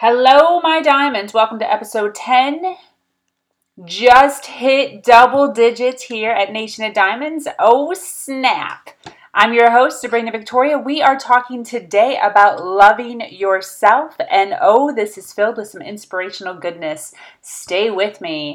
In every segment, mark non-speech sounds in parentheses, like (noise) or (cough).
Hello, my diamonds. Welcome to episode 10. Just hit double digits here at Nation of Diamonds. Oh, snap. I'm your host, Sabrina Victoria. We are talking today about loving yourself. And oh, this is filled with some inspirational goodness. Stay with me.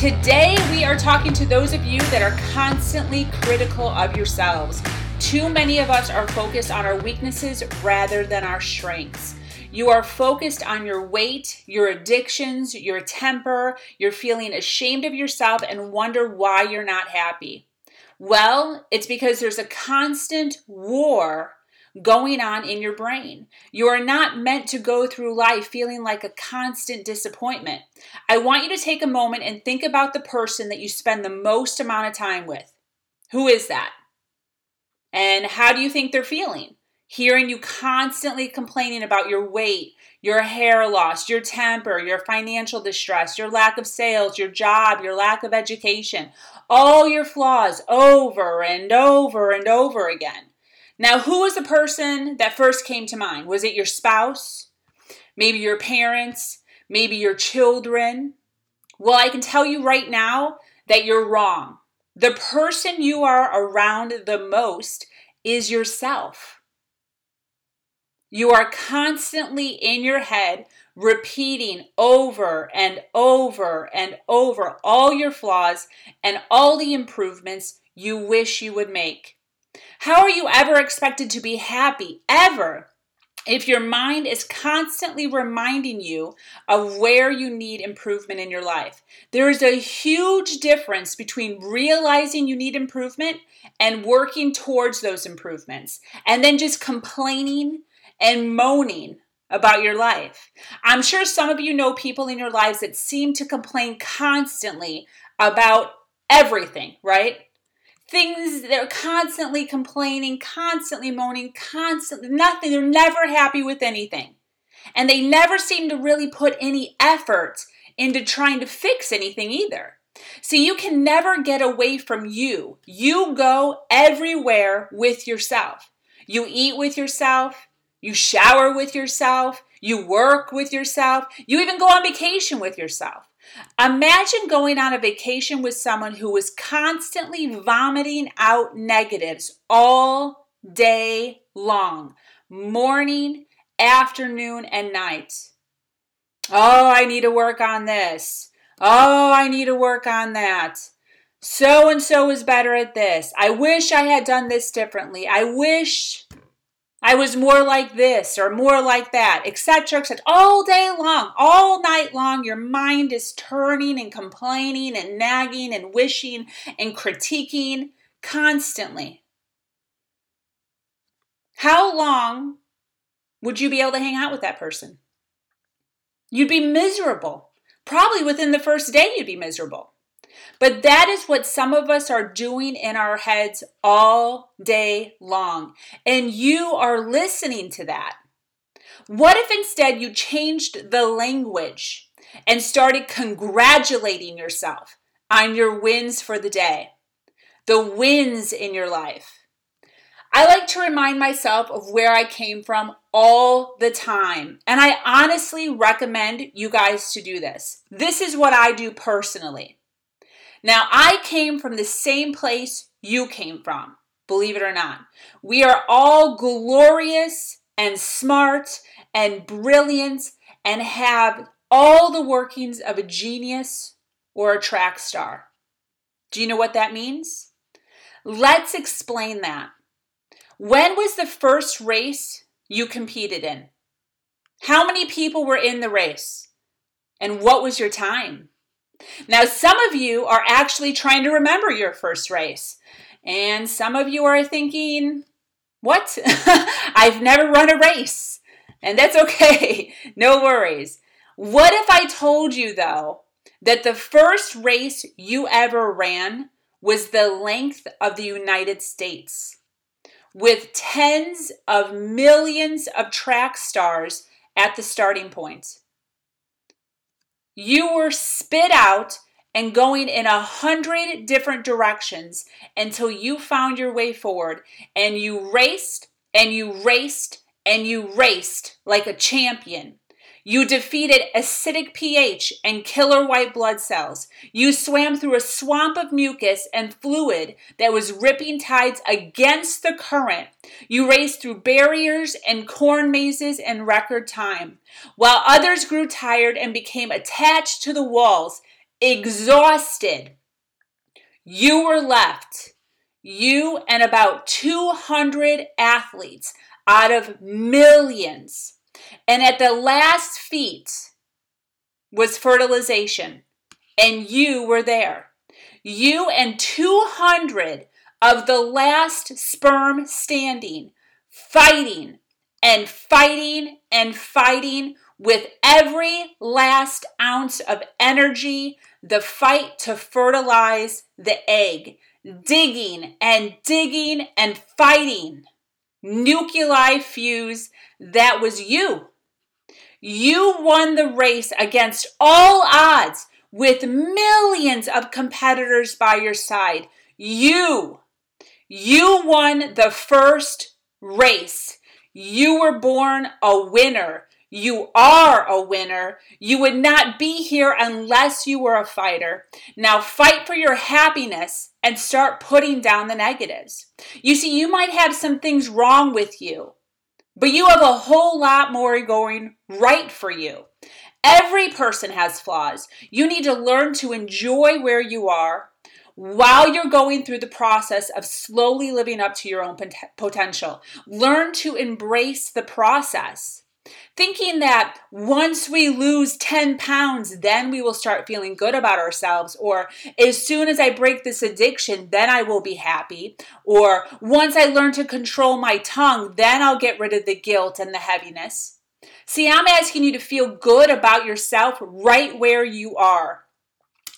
Today, we are talking to those of you that are constantly critical of yourselves. Too many of us are focused on our weaknesses rather than our strengths. You are focused on your weight, your addictions, your temper, you're feeling ashamed of yourself and wonder why you're not happy. Well, it's because there's a constant war going on in your brain. You are not meant to go through life feeling like a constant disappointment. I want you to take a moment and think about the person that you spend the most amount of time with. Who is that? And how do you think they're feeling? Hearing you constantly complaining about your weight, your hair loss, your temper, your financial distress, your lack of sales, your job, your lack of education, all your flaws over and over and over again. Now, who was the person that first came to mind? Was it your spouse? Maybe your parents? Maybe your children? Well, I can tell you right now that you're wrong. The person you are around the most is yourself. You are constantly in your head repeating over and over and over all your flaws and all the improvements you wish you would make. How are you ever expected to be happy? Ever? If your mind is constantly reminding you of where you need improvement in your life, there is a huge difference between realizing you need improvement and working towards those improvements, and then just complaining and moaning about your life. I'm sure some of you know people in your lives that seem to complain constantly about everything, right? Things they're constantly complaining, constantly moaning, constantly nothing. They're never happy with anything. And they never seem to really put any effort into trying to fix anything either. See, you can never get away from you. You go everywhere with yourself. You eat with yourself, you shower with yourself, you work with yourself, you even go on vacation with yourself. Imagine going on a vacation with someone who was constantly vomiting out negatives all day long, morning, afternoon, and night. Oh, I need to work on this. Oh, I need to work on that. So and so is better at this. I wish I had done this differently. I wish I was more like this or more like that, etc., etc. All day long, all night long, your mind is turning and complaining and nagging and wishing and critiquing constantly. How long would you be able to hang out with that person? You'd be miserable. Probably within the first day, you'd be miserable. But that is what some of us are doing in our heads all day long. And you are listening to that. What if instead you changed the language and started congratulating yourself on your wins for the day, the wins in your life? I like to remind myself of where I came from all the time. And I honestly recommend you guys to do this. This is what I do personally. Now, I came from the same place you came from, believe it or not. We are all glorious and smart and brilliant and have all the workings of a genius or a track star. Do you know what that means? Let's explain that. When was the first race you competed in? How many people were in the race? And what was your time? Now, some of you are actually trying to remember your first race, and some of you are thinking, What? (laughs) I've never run a race. And that's okay, (laughs) no worries. What if I told you, though, that the first race you ever ran was the length of the United States? With tens of millions of track stars at the starting point. You were spit out and going in a hundred different directions until you found your way forward and you raced and you raced and you raced like a champion. You defeated acidic pH and killer white blood cells. You swam through a swamp of mucus and fluid that was ripping tides against the current. You raced through barriers and corn mazes in record time. While others grew tired and became attached to the walls, exhausted, you were left. You and about 200 athletes out of millions and at the last feet was fertilization, and you were there. You and 200 of the last sperm standing, fighting and fighting and fighting with every last ounce of energy, the fight to fertilize the egg, digging and digging and fighting. Nuclei fuse that was you. You won the race against all odds with millions of competitors by your side. You, you won the first race. You were born a winner. You are a winner. You would not be here unless you were a fighter. Now fight for your happiness and start putting down the negatives. You see, you might have some things wrong with you. But you have a whole lot more going right for you. Every person has flaws. You need to learn to enjoy where you are while you're going through the process of slowly living up to your own potential. Learn to embrace the process thinking that once we lose 10 pounds, then we will start feeling good about ourselves, or as soon as I break this addiction, then I will be happy, or once I learn to control my tongue, then I'll get rid of the guilt and the heaviness. See, I'm asking you to feel good about yourself right where you are.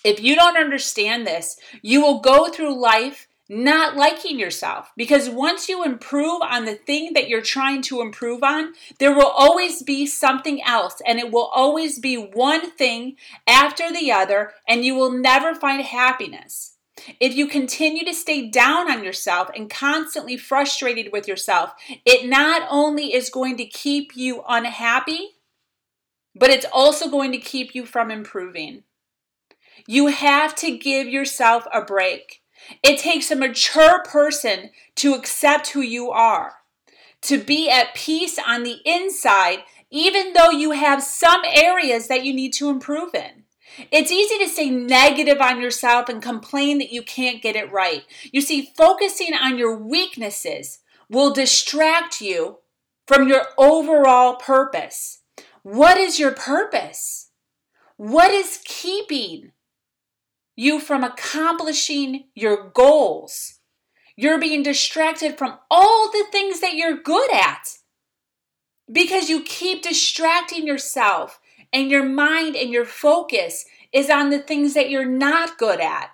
If you don't understand this, you will go through life not liking yourself. Because once you improve on the thing that you're trying to improve on, there will always be something else, and it will always be one thing after the other, and you will never find happiness. If you continue to stay down on yourself and constantly frustrated with yourself, it not only is going to keep you unhappy, but it's also going to keep you from improving. You have to give yourself a break. It takes a mature person to accept who you are, to be at peace on the inside, even though you have some areas that you need to improve in. It's easy to stay negative on yourself and complain that you can't get it right. You see, focusing on your weaknesses will distract you from your overall purpose. What is your purpose? What is keeping you from accomplishing your goals. You're being distracted from all the things that you're good at because you keep distracting yourself and your mind and your focus is on the things that you're not good at.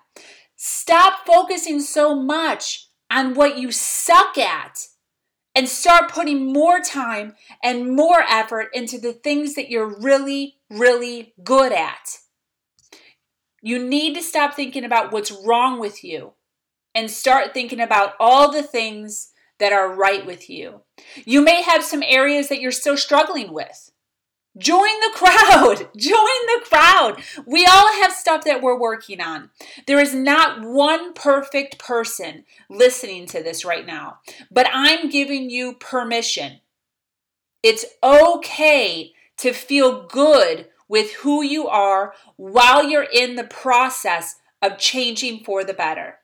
Stop focusing so much on what you suck at and start putting more time and more effort into the things that you're really, really good at. You need to stop thinking about what's wrong with you and start thinking about all the things that are right with you. You may have some areas that you're still struggling with. Join the (laughs) crowd. Join the crowd. We all have stuff that we're working on. There is not one perfect person listening to this right now, but I'm giving you permission. It's okay to feel good with who you are while you're in the process of changing for the better.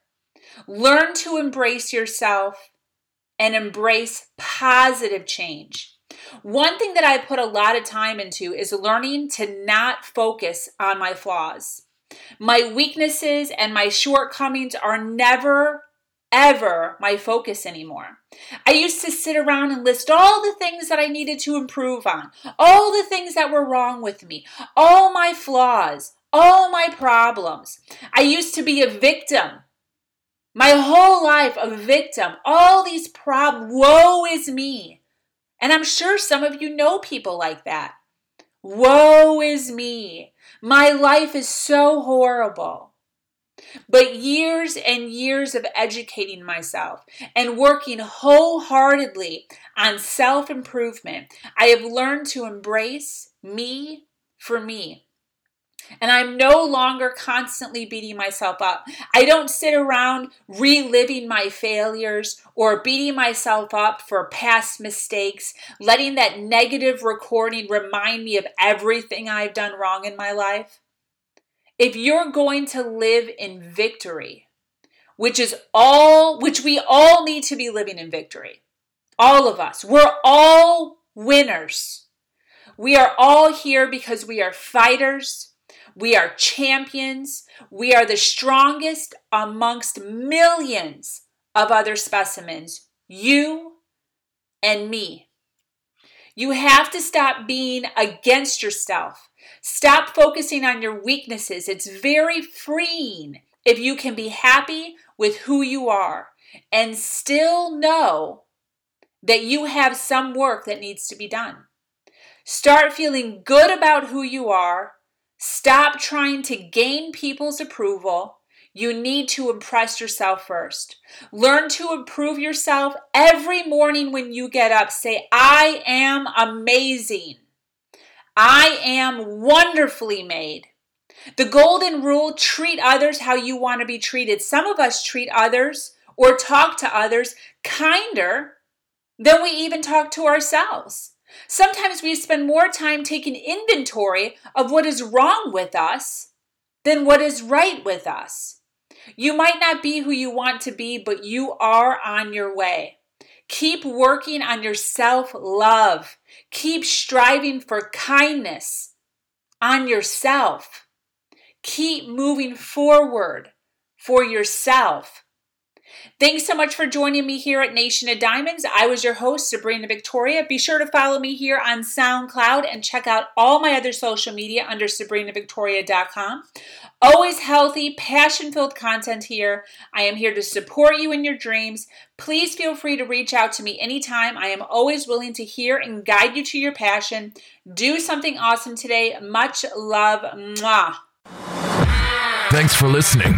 Learn to embrace yourself and embrace positive change. One thing that I put a lot of time into is learning to not focus on my flaws. My weaknesses and my shortcomings are never, ever my focus anymore. I used to sit around and list all the things that I needed to improve on, all the things that were wrong with me, all my flaws, all my problems. I used to be a victim. My whole life, a victim. All these problems. Woe is me. And I'm sure some of you know people like that. Woe is me. My life is so horrible. But years and years of educating myself and working wholeheartedly on self improvement, I have learned to embrace me for me. And I'm no longer constantly beating myself up. I don't sit around reliving my failures or beating myself up for past mistakes, letting that negative recording remind me of everything I've done wrong in my life. If you're going to live in victory, which is all, which we all need to be living in victory, all of us, we're all winners. We are all here because we are fighters we are champions. We are the strongest amongst millions of other specimens. You and me. You have to stop being against yourself. Stop focusing on your weaknesses. It's very freeing if you can be happy with who you are and still know that you have some work that needs to be done. Start feeling good about who you are Stop trying to gain people's approval. You need to impress yourself first. Learn to improve yourself every morning when you get up. Say, I am amazing. I am wonderfully made. The golden rule treat others how you want to be treated. Some of us treat others or talk to others kinder than we even talk to ourselves. Sometimes we spend more time taking inventory of what is wrong with us than what is right with us. You might not be who you want to be, but you are on your way. Keep working on your self love. Keep striving for kindness on yourself. Keep moving forward for yourself. Thanks so much for joining me here at Nation of Diamonds. I was your host, Sabrina Victoria. Be sure to follow me here on SoundCloud and check out all my other social media under sabrinavictoria.com. Always healthy, passion filled content here. I am here to support you in your dreams. Please feel free to reach out to me anytime. I am always willing to hear and guide you to your passion. Do something awesome today. Much love. Mwah. Thanks for listening.